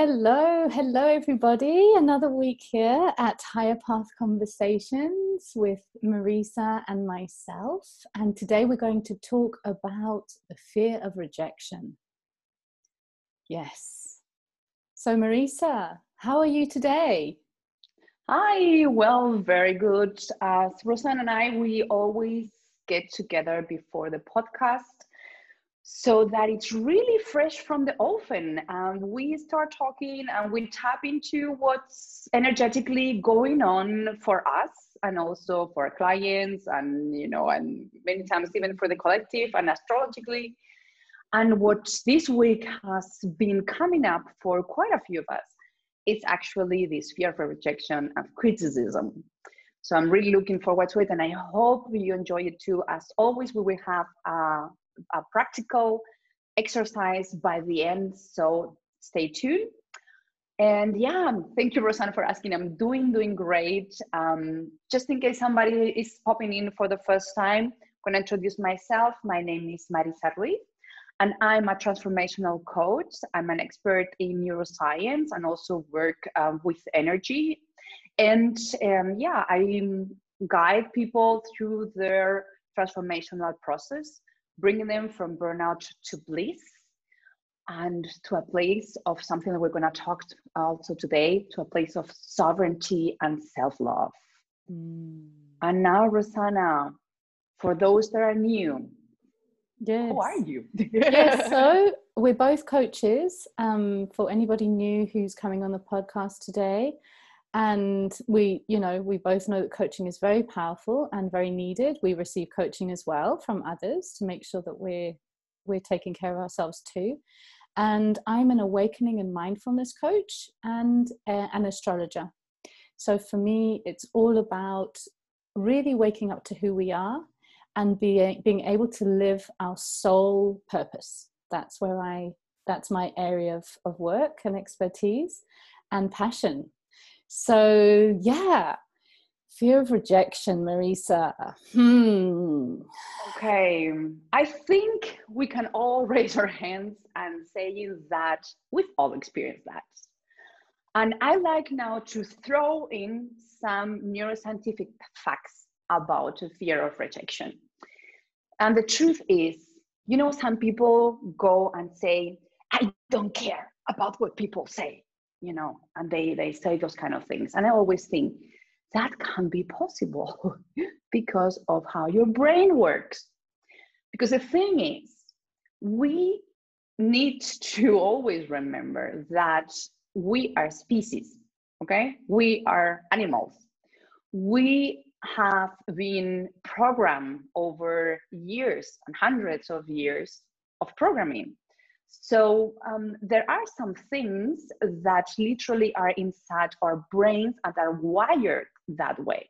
Hello, hello, everybody. Another week here at Higher Path Conversations with Marisa and myself. And today we're going to talk about the fear of rejection. Yes. So, Marisa, how are you today? Hi, well, very good. As Rosanne and I, we always get together before the podcast so that it's really fresh from the oven. And we start talking and we tap into what's energetically going on for us and also for clients and you know and many times even for the collective and astrologically. And what this week has been coming up for quite a few of us it's actually this fear of rejection and criticism. So i'm really looking forward to it and i hope you enjoy it too. As always we will have a a practical exercise by the end. So stay tuned. And yeah, thank you, Rosanna, for asking. I'm doing doing great. Um, just in case somebody is popping in for the first time, I'm to introduce myself. My name is Marisa Ruiz, and I'm a transformational coach. I'm an expert in neuroscience and also work um, with energy. And um, yeah, I guide people through their transformational process bringing them from burnout to bliss and to a place of something that we're going to talk also today to a place of sovereignty and self-love mm. and now rosanna for those that are new yes. who are you yes so we're both coaches um, for anybody new who's coming on the podcast today and we you know we both know that coaching is very powerful and very needed. We receive coaching as well from others to make sure that we're we're taking care of ourselves too. And i'm an awakening and mindfulness coach and an astrologer. So for me it's all about really waking up to who we are and being being able to live our soul purpose. That's where i that's my area of, of work and expertise and passion so, yeah, fear of rejection, Marisa. Hmm. Okay, I think we can all raise our hands and say that we've all experienced that. And I like now to throw in some neuroscientific facts about fear of rejection. And the truth is, you know, some people go and say, I don't care about what people say you know and they they say those kind of things. And i always think that can be possible because of how your brain works. Because the thing is we need to always remember that we are species okay? We are animals. We have been programmed over years and hundreds of years of programming so um, there are some things that literally are inside our brains and are wired that way.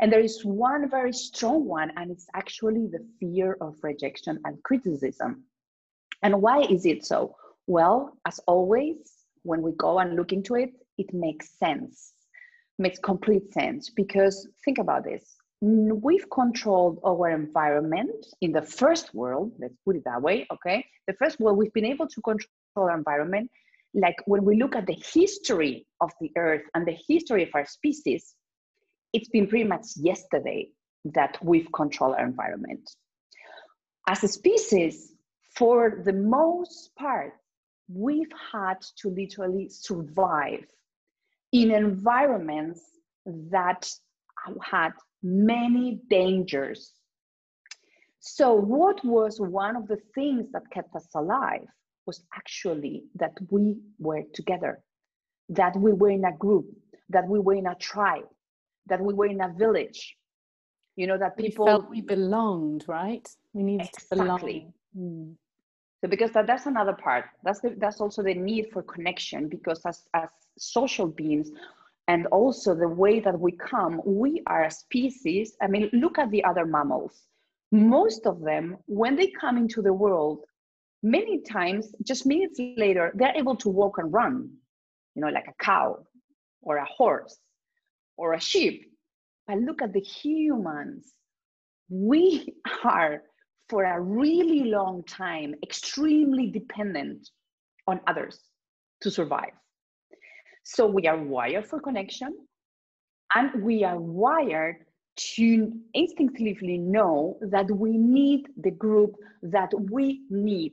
And there is one very strong one, and it's actually the fear of rejection and criticism. And why is it so? Well, as always, when we go and look into it, it makes sense, makes complete sense. Because think about this we've controlled our environment in the first world let's put it that way okay? The first world we've been able to control our environment. Like when we look at the history of the earth and the history of our species it's been pretty much yesterday that we've controlled our environment. As a species for the most part we've had to literally survive in environments that had many dangers. So, what was one of the things that kept us alive was actually that we were together, that we were in a group, that we were in a tribe, that we were in a village. You know, that people we felt we belonged, right? We needed exactly. to belong. Mm. So because that, that's another part. That's the, that's also the need for connection because as as social beings, and also the way that we come, we are a species. I mean, look at the other mammals. Most of them, when they come into the world, many times, just minutes later, they're able to walk and run, you know, like a cow or a horse or a sheep. But look at the humans. We are, for a really long time, extremely dependent on others to survive. So we are wired for connection and we are wired to instinctively know that we need the group that we need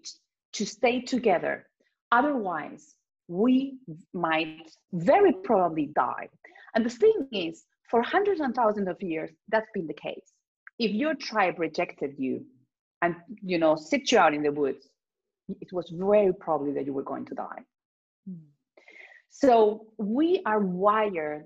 to stay together. Otherwise, we might very probably die. And the thing is, for hundreds and thousands of years, that's been the case. If your tribe rejected you and you know sit you out in the woods, it was very probably that you were going to die. Mm. So we are wired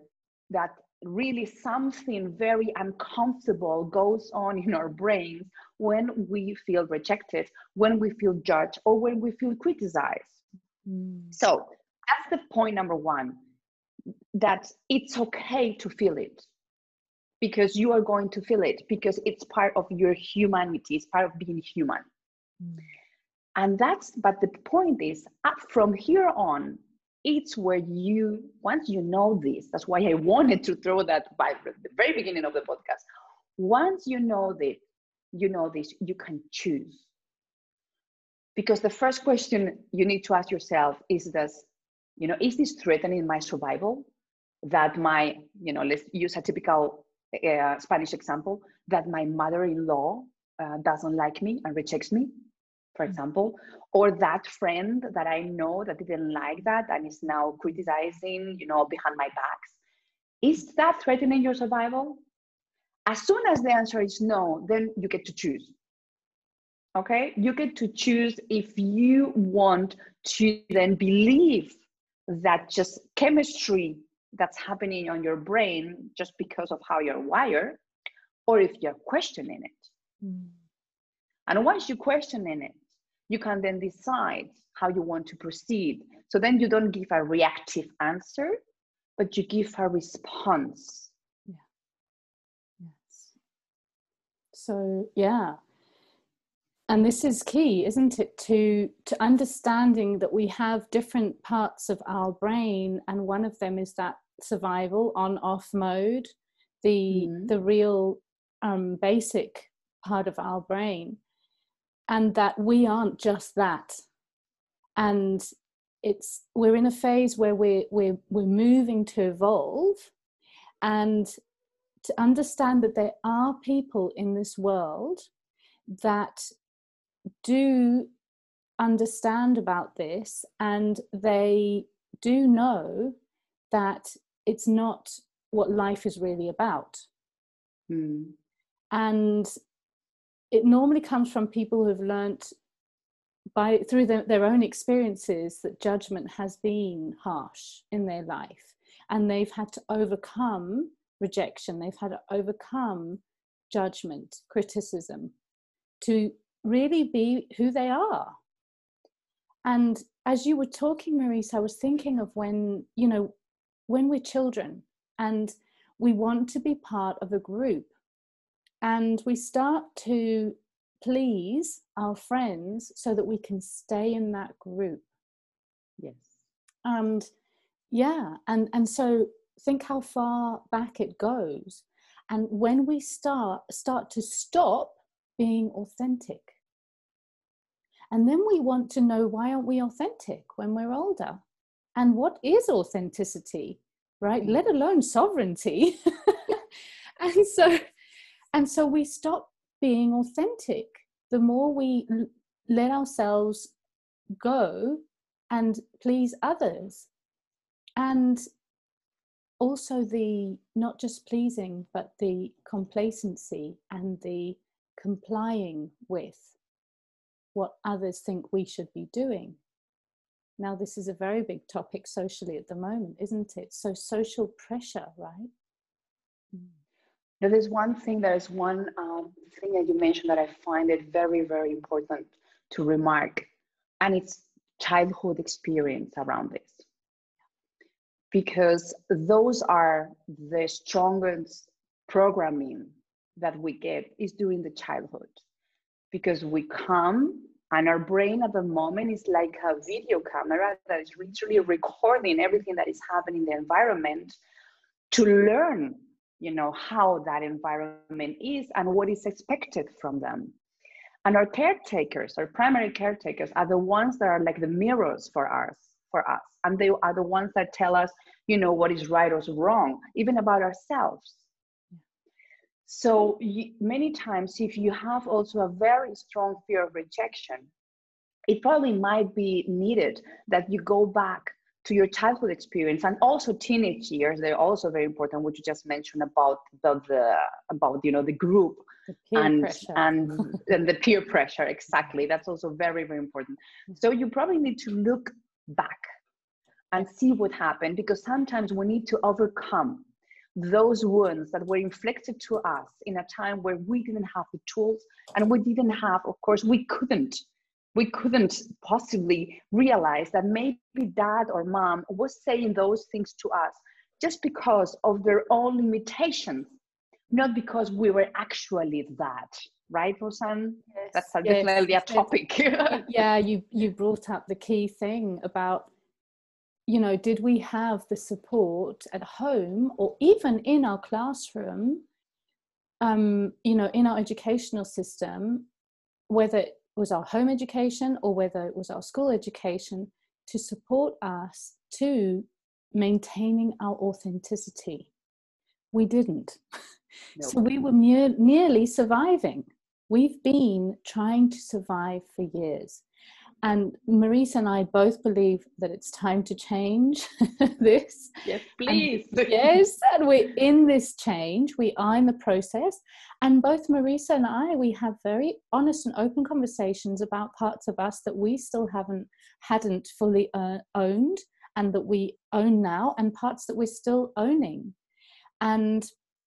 that really something very uncomfortable goes on in our brains when we feel rejected, when we feel judged, or when we feel criticized. Mm. So that's the point number one that it's okay to feel it because you are going to feel it because it's part of your humanity, it's part of being human. Mm. And that's, but the point is, up from here on, it's where you once you know this that's why i wanted to throw that by the very beginning of the podcast. Once you know this you know this you can choose. Because the first question you need to ask yourself is this you know is this threatening my survival? That my you know let's use a typical uh, spanish example that my mother-in-law uh, doesn't like me and rejects me for mm. example, or that friend that I know that didn't like that and is now criticizing, you know, behind my backs. Is that threatening your survival? As soon as the answer is no, then you get to choose. Okay? You get to choose if you want to then believe that just chemistry that's happening on your brain just because of how you're wired, or if you're questioning it. Mm. And once you're questioning it, you can then decide how you want to proceed. So then you don't give a reactive answer, but you give a response. Yeah. Yes. So yeah. And this is key, isn't it, to to understanding that we have different parts of our brain, and one of them is that survival on off mode, the mm-hmm. the real um, basic part of our brain and that we aren't just that and it's we're in a phase where we're we're we're moving to evolve and to understand that there are people in this world that do understand about this and they do know that it's not what life is really about mm. and it normally comes from people who have learnt by through the, their own experiences that judgment has been harsh in their life. And they've had to overcome rejection. They've had to overcome judgment criticism to really be who they are. And as you were talking Marisa i was thinking of when you know when we're children and we want to be part of a group and we start to please our friends so that we can stay in that group. Yes. And yeah and and so think how far back it goes. And when we start start to stop being authentic. And then we want to know why aren't we authentic when we're older? And what is authenticity right? Mm. let alone sovereignty. And so and so we stop being authentic. The more we let ourselves go and please others. And also the not just pleasing, but the complacency and the complying with what others think we should be doing. Now, this is a very big topic socially at the moment, isn't it? So, social pressure, right? Mm. There is one thing, there is one um, thing that you mentioned that I find it very, very important to remark, and it's childhood experience around this. Because those are the strongest programming that we get is during the childhood. Because we come and our brain at the moment is like a video camera that is literally recording everything that is happening in the environment to learn you know how that environment is and what is expected from them. And our caretakers our primary caretakers are the ones that are like the mirrors for us for us. And they are the ones that tell us you know what is right or wrong even about ourselves. So many times if you have also a very strong fear of rejection it probably might be needed that you go back to your childhood experience and also teenage years they're also very important what you just mentioned about the, the about you know the group the and and and the peer pressure exactly. That's also very very important. Mm-hmm. So you probably need to look back and see what happened because sometimes we need to overcome those wounds that were inflicted to us in a time where we didn't have the tools and we didn't have of course we couldn't we couldn't possibly realize that maybe dad or mom was saying those things to us just because of their own limitations not because we were actually that right roseanne yes, that's yes, definitely a topic. Yeah you you brought up the key thing about you know, did we have the support at home or even in our classroom, um, you know, in our educational system, whether was our home education or whether it was our school education, to support us to maintaining our authenticity? We didn't. Nope. So we were mere, merely surviving. We've been trying to survive for years. And Marisa and I both believe that it's time to change this. Yes, please. And yes, and we're in this change. We are in the process. And both Marisa and I, we have very honest and open conversations about parts of us that we still haven't hadn't fully uh, owned and that we own now, and parts that we're still owning. And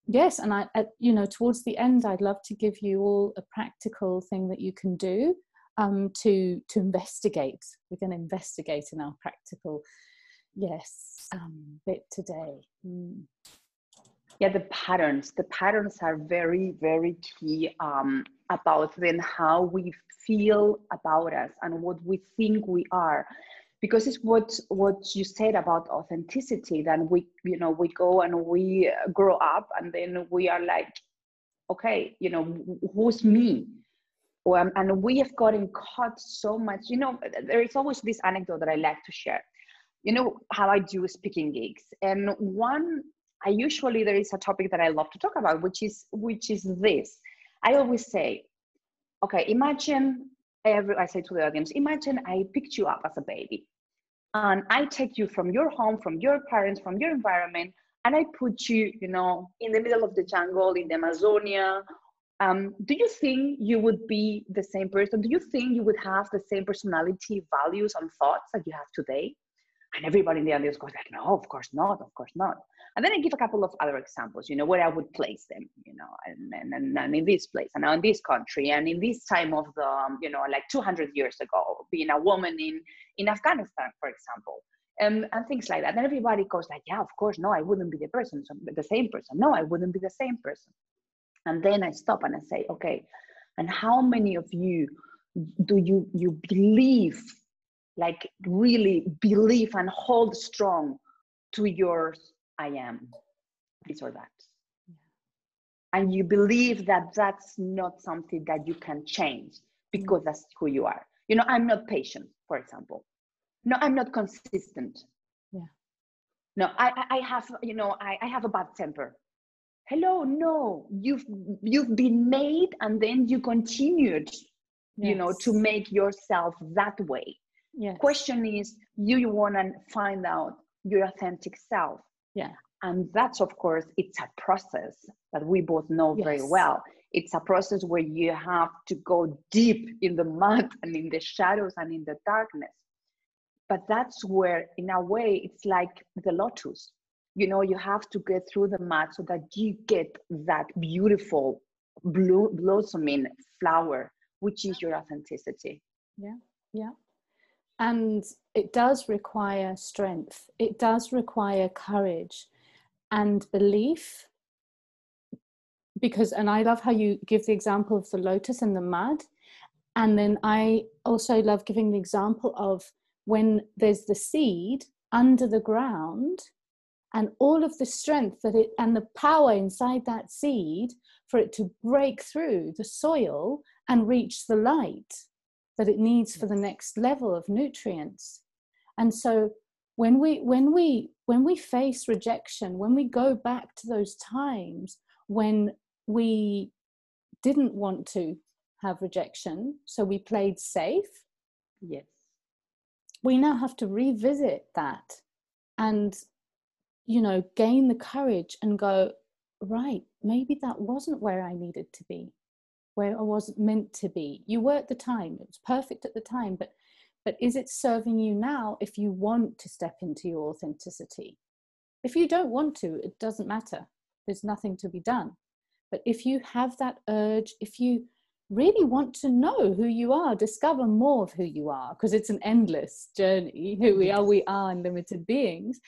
yes, and I, at, you know, towards the end, I'd love to give you all a practical thing that you can do um, to to investigate. We're going to investigate in our practical, yes, um, bit today. Mm. Yeah, the patterns. The patterns are very very key um, about then how we feel about us and what we think we are because it's what what you said about authenticity then we you know we go and we grow up and then we are like okay you know who's me um, and we have gotten caught so much. You know, there is always this anecdote that I like to share. You know how I do speaking gigs, and one I usually there is a topic that I love to talk about, which is which is this. I always say, okay, imagine every I say to the audience, imagine I picked you up as a baby, and I take you from your home, from your parents, from your environment, and I put you, you know, in the middle of the jungle in the Amazonia um, do you think you would be the same person? Do you think you would have the same personality, values, and thoughts that you have today? And everybody in the audience goes like, no, of course not, of course not. And then I give a couple of other examples, you know, where I would place them, you know, and, and, and, and in this place and now in this country and in this time of the, um, you know, like 200 years ago, being a woman in, in Afghanistan, for example. Um, and things like that. And everybody goes like, yeah, of course, no, I wouldn't be the person, so the same person. No, I wouldn't be the same person. And then I stop and I say, okay, and how many of you do you you believe, like really believe and hold strong to yours I am, this or that? And you believe that that's not something that you can change because that's who you are. You know, I'm not patient, for example. No, I'm not consistent. Yeah. No, I, I have, you know, I, I have a bad temper hello no you've you've been made and then you continued yes. you know to make yourself that way yes. question is you, you want to find out your authentic self yeah and that's of course it's a process that we both know yes. very well it's a process where you have to go deep in the mud and in the shadows and in the darkness but that's where in a way it's like the lotus you know you have to get through the mud so that you get that beautiful blue blossoming flower which is your authenticity. Yeah yeah. And it does require strength. It does require courage and belief. Because and i love how you give the example of the lotus and the mud. And then i also love giving the example of when there's the seed under the ground and all of the strength that it and the power inside that seed for it to break through the soil and reach the light that it needs for the next level of nutrients. And so when we when we when we face rejection when we go back to those times when we didn't want to have rejection so we played safe yes. we now have to revisit that and you know gain the courage and go right maybe that wasn't where i needed to be where i wasn't meant to be. You were at the time it was perfect at the time but but is it serving you now if you want to step into your authenticity? If you don't want to it doesn't matter. There's nothing to be done. But if you have that urge if you really want to know who you are discover more of who you are because it's an endless journey who we are we are unlimited beings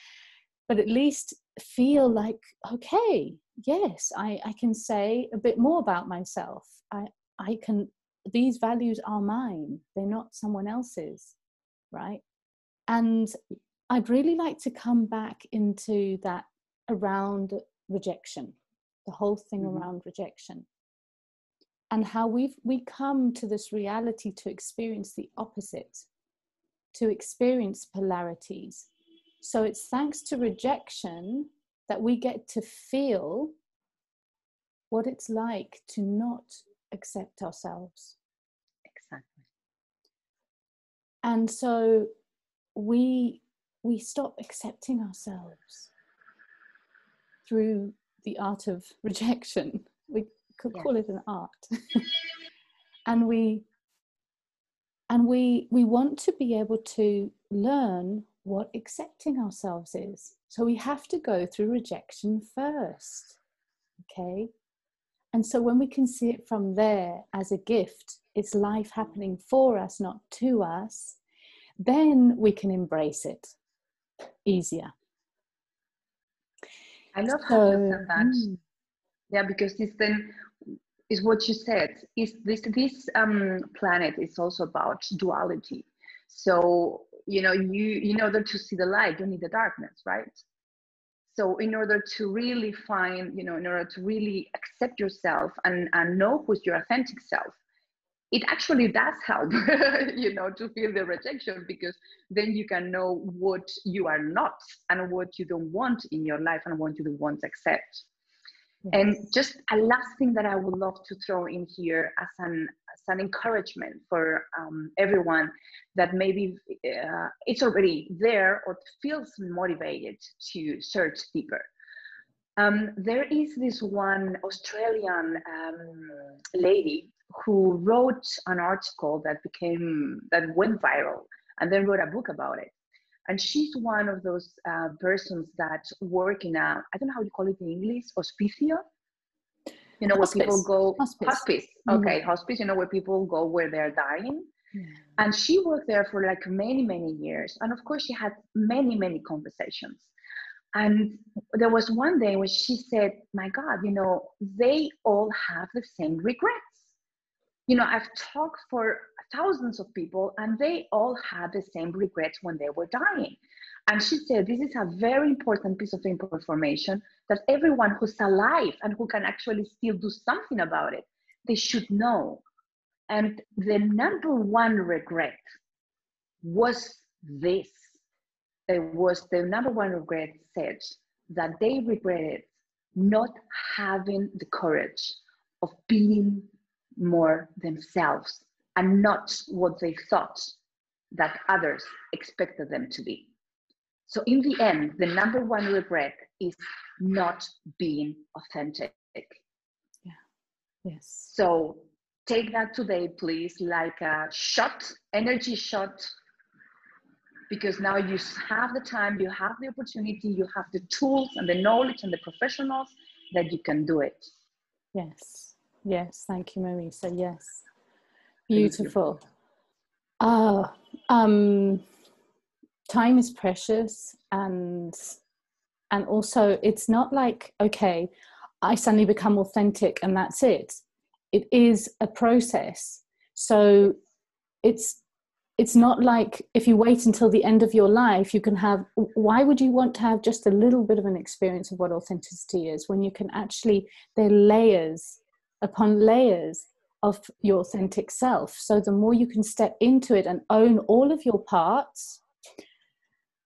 but at least feel like okay yes i i can say a bit more about myself. I i can these values are mine. They're not someone else's right? And i'd really like to come back into that around rejection the whole thing mm-hmm. around rejection. And how we've we come to this reality to experience the opposite to experience polarities so it's thanks to rejection that we get to feel what it's like to not accept ourselves. Exactly. And so we we stop accepting ourselves through the art of rejection. We could yes. call it an art. and we and we we want to be able to learn what accepting ourselves is. So we have to go through rejection first. Okay? And so when we can see it from there as a gift, it's life happening for us, not to us, then we can embrace it easier. I love how you said that. Mm. Yeah, because this then is what you said. Is this this um, planet is also about duality. So you know you in order to see the light you need the darkness right? So in order to really find you know in order to really accept yourself and and know who's your authentic self it actually does help you know to feel the rejection because then you can know what you are not and what you don't want in your life and what you don't want to accept and just a last thing that i would love to throw in here as an as an encouragement for um, everyone that maybe uh, it's already there or feels motivated to search deeper. Um, there is this one Australian um, lady who wrote an article that became that went viral and then wrote a book about it. And she's one of those uh, persons that work in a I don't know how you call it in English, hospicio you know hospice. where people go hospice, hospice. Mm-hmm. okay mm-hmm. hospice you know where people go where they're dying and she worked there for like many many years and of course she had many many conversations and there was one day when she said my god you know they all have the same regrets you know i've talked for thousands of people and they all had the same regrets when they were dying and she said, This is a very important piece of information that everyone who's alive and who can actually still do something about it, they should know. And the number one regret was this. It was the number one regret said that they regretted not having the courage of being more themselves and not what they thought that others expected them to be. So in the end, the number one regret is not being authentic. Yeah. Yes. So take that today, please, like a shot, energy shot, because now you have the time, you have the opportunity, you have the tools and the knowledge and the professionals that you can do it. Yes. Yes. Thank you, Marisa. Yes. Beautiful. Ah, um, time is precious and and also it's not like okay i suddenly become authentic and that's it it is a process so it's it's not like if you wait until the end of your life you can have why would you want to have just a little bit of an experience of what authenticity is when you can actually there are layers upon layers of your authentic self. So the more you can step into it and own all of your parts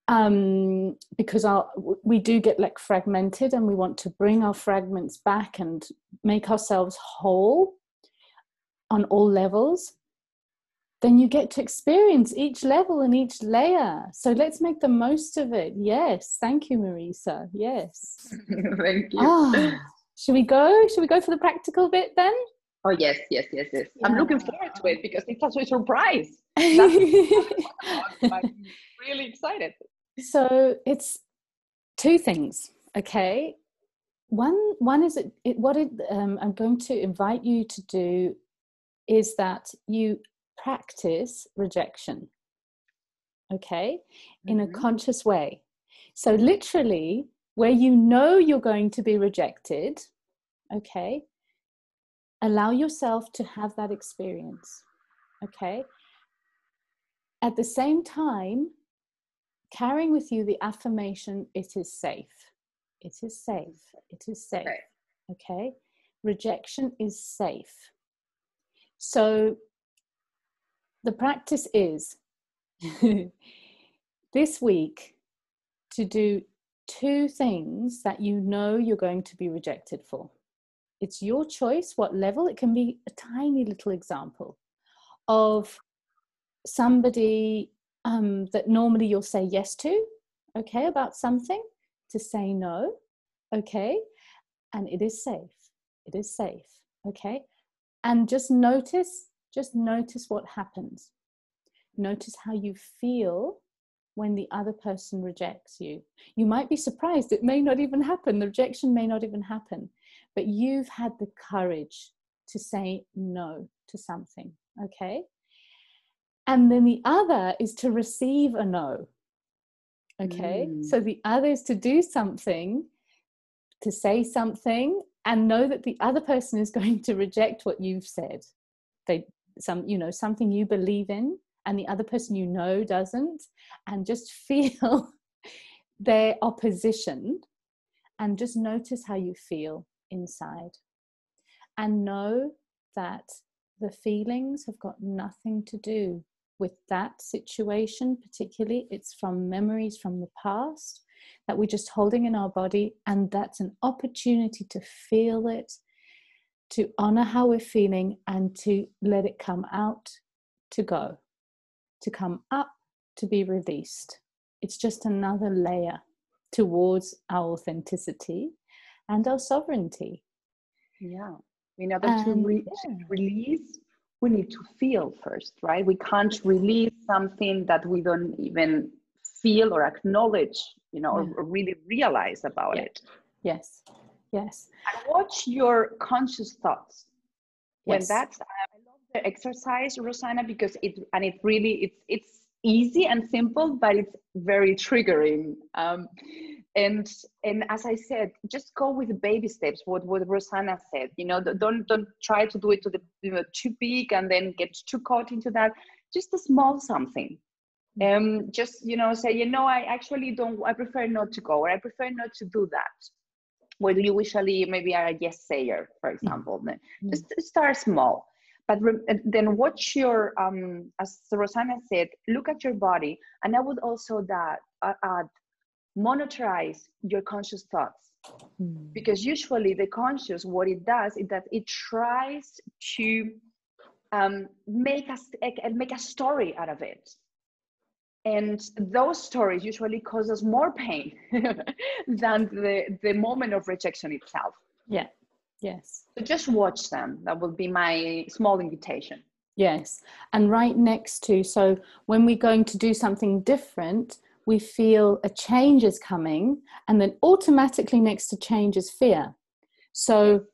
um, because our, we do get like fragmented and we want to bring our fragments back and make ourselves whole on all levels then you get to experience each level and each layer. So let's make the most of it. Yes. Thank you marisa. Yes. Thank you. Oh, should we go? Should we go for the practical bit then? Oh yes yes yes yes. Yeah. i'm looking forward to it because it's such a surprise i'm really excited. So it's two things okay? One one is it, it what it, um, i'm going to invite you to do is that you practice rejection okay? In mm-hmm. a conscious way. So literally where you know you're going to be rejected okay allow yourself to have that experience okay? At the same time carrying with you the affirmation it is safe. It is safe. It is safe okay, okay? rejection is safe. So the practice is this week to do two things that you know you're going to be rejected for. It's your choice what level. It can be a tiny little example of somebody um, that normally you'll say yes to, okay, about something, to say no, okay, and it is safe. It is safe, okay? And just notice just notice what happens. Notice how you feel when the other person rejects you. You might be surprised, it may not even happen, the rejection may not even happen, but you've had the courage to say no to something, okay? And then the other is to receive a no, okay? Mm. So the other is to do something, to say something, and know that the other person is going to reject what you've said. They some you know something you believe in and the other person you know doesn't and just feel their opposition and just notice how you feel inside. And know that the feelings have got nothing to do with that situation particularly it's from memories from the past that we're just holding in our body and that's an opportunity to feel it to honor how we're feeling and to let it come out to go, to come up, to be released. It's just another layer towards our authenticity and our sovereignty. Yeah. In order to, re- yeah. to release, we need to feel first, right? We can't release something that we don't even feel or acknowledge, you know, yeah. or, or, really realize about yeah. it. Yes yes and watch your conscious thoughts when yes. that's i love the exercise rosanna because it and it really it's it's easy and simple but it's very triggering um, and and as i said just go with the baby steps what what rosanna said you know don't don't try to do it to the you know too big and then get too caught into that just a small something mm. um just you know say you know i actually don't i prefer not to go or i prefer not to do that where you usually maybe are a yes sayer, for example. Mm-hmm. Just start small, but re- then watch your, um, as Rosanna said, look at your body, and I would also that uh, add monitorize your conscious thoughts mm. because usually the conscious what it does is that it tries to um, make us and make a story out of it and those stories usually cause us more pain than the, the moment of rejection itself. Yeah. Yes. So just watch them. That will be my small invitation. Yes. And right next to, so when we're going to do something different, we feel a change is coming, and then automatically next to change is fear. So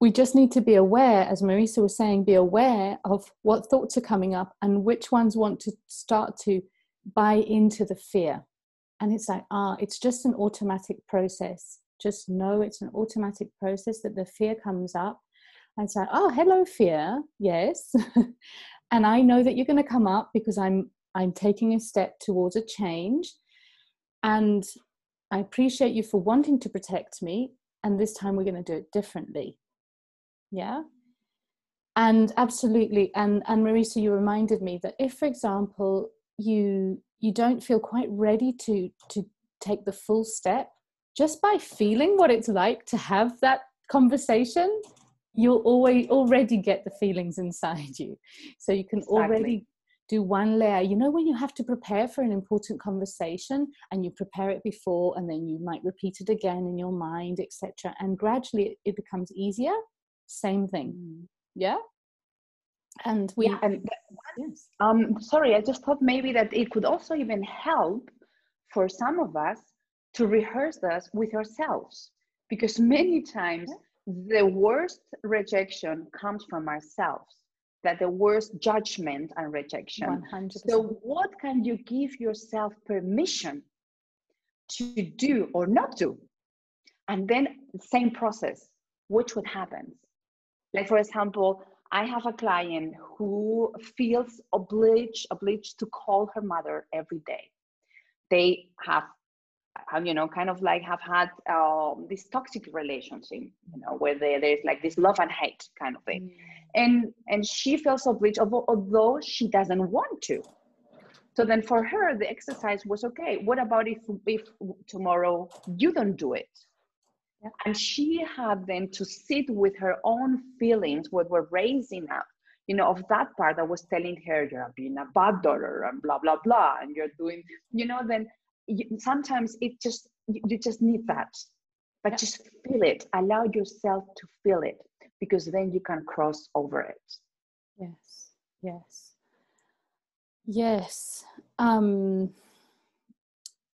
we just need to be aware, as Marisa was saying, be aware of what thoughts are coming up and which ones want to start to buy into the fear. And it's like, ah, it's just an automatic process. Just know it's an automatic process that the fear comes up. And say, oh, hello, fear. Yes. and I know that you're going to come up because I'm I'm taking a step towards a change. And I appreciate you for wanting to protect me. And this time we're going to do it differently. Yeah. And absolutely. And, and Marisa, you reminded me that if, for example, you you don't feel quite ready to to take the full step just by feeling what it's like to have that conversation you'll always already get the feelings inside you so you can exactly. already do one layer you know when you have to prepare for an important conversation and you prepare it before and then you might repeat it again in your mind etc and gradually it, becomes easier same thing mm. yeah and we yeah, and yes. um sorry i just thought maybe that it could also even help for some of us to rehearse this with ourselves. Because many times the worst rejection comes from ourselves that the worst judgment and rejection. 100%. so what can you give yourself permission to do or not do? And then same process which would happen? Like for example I have a client who feels obliged obliged to call her mother every day. They have, you know, kind of like have had um, this toxic relationship, you know, where they, there's like this love and hate kind of thing, mm. and and she feels obliged, although, although she doesn't want to. So then for her, the exercise was okay. What about if if tomorrow you don't do it? And she had then to sit with her own feelings, what were raising up, you know, of that part that was telling her you're being a bad daughter and blah, blah, blah. And you're doing, you know, then you, sometimes it just, you just need that. But yeah. just feel it. Allow yourself to feel it because then you can cross over it. Yes, yes. Yes. Um,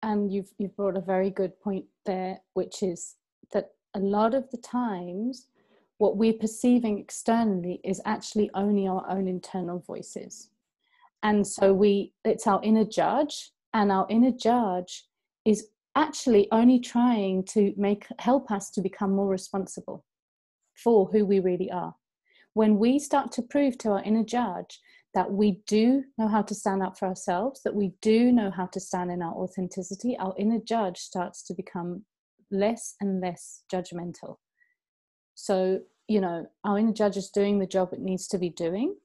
and you've you've brought a very good point there, which is that a lot of the times what we're perceiving externally is actually only our own internal voices and so we it's our inner judge and our inner judge is actually only trying to make help us to become more responsible for who we really are when we start to prove to our inner judge that we do know how to stand up for ourselves that we do know how to stand in our authenticity our inner judge starts to become less and less judgmental. So, you know, our inner judge is doing the job it needs to be doing.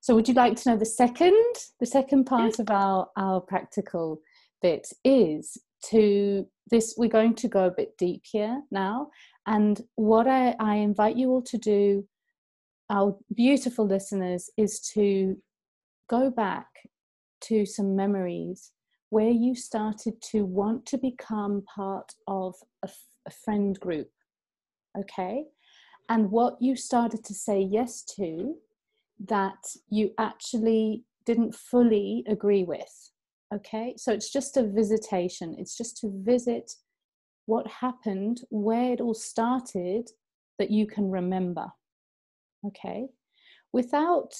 So, would you like to know the second? The second part of our our practical bit is to this. We're going to go a bit deep here now, and what I, I invite you all to do, our beautiful listeners, is to go back to some memories where you started to want to become part of a, a friend group, okay? And what you started to say yes to that you actually didn't fully agree with, okay? So it's just a visitation, it's just to visit what happened, where it all started that you can remember, okay? Without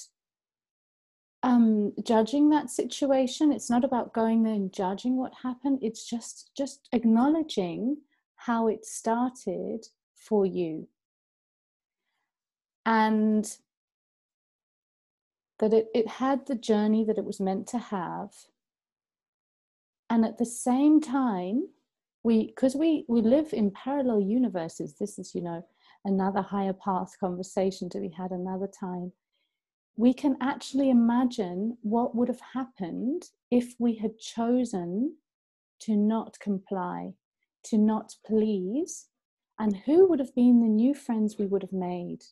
um, judging that situation. It's not about going there and judging what happened. It's just just acknowledging how it started for you, and that it, it had the journey that it was meant to have. And at the same time, we because we we live in parallel universes. This is you know another higher path conversation to be had another time we can actually imagine what would have happened if we had chosen to not comply, to not please, and who would have been the new friends we would have made,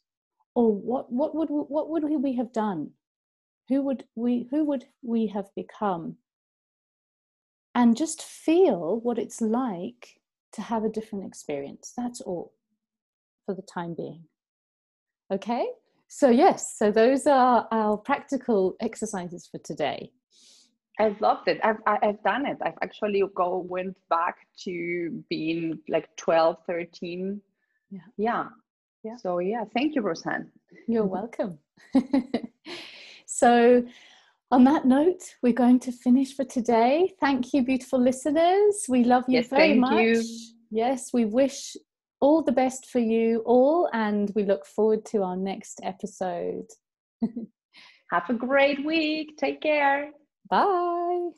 or what what would what would we have done? Who would we who would we have become? And just feel what it's like to have a different experience. That's all for the time being. Okay? So, yes, so those are our practical exercises for today. I loved it. I've, I've done it. I've actually go went back to being like 12, 13. Yeah. Yeah. yeah. So yeah, thank you, Roseanne. You're welcome. so on that note, we're going to finish for today. Thank you, beautiful listeners. We love you yes, very much. You. Yes, we wish all the best for you all, and we look forward to our next episode. Have a great week. Take care. Bye.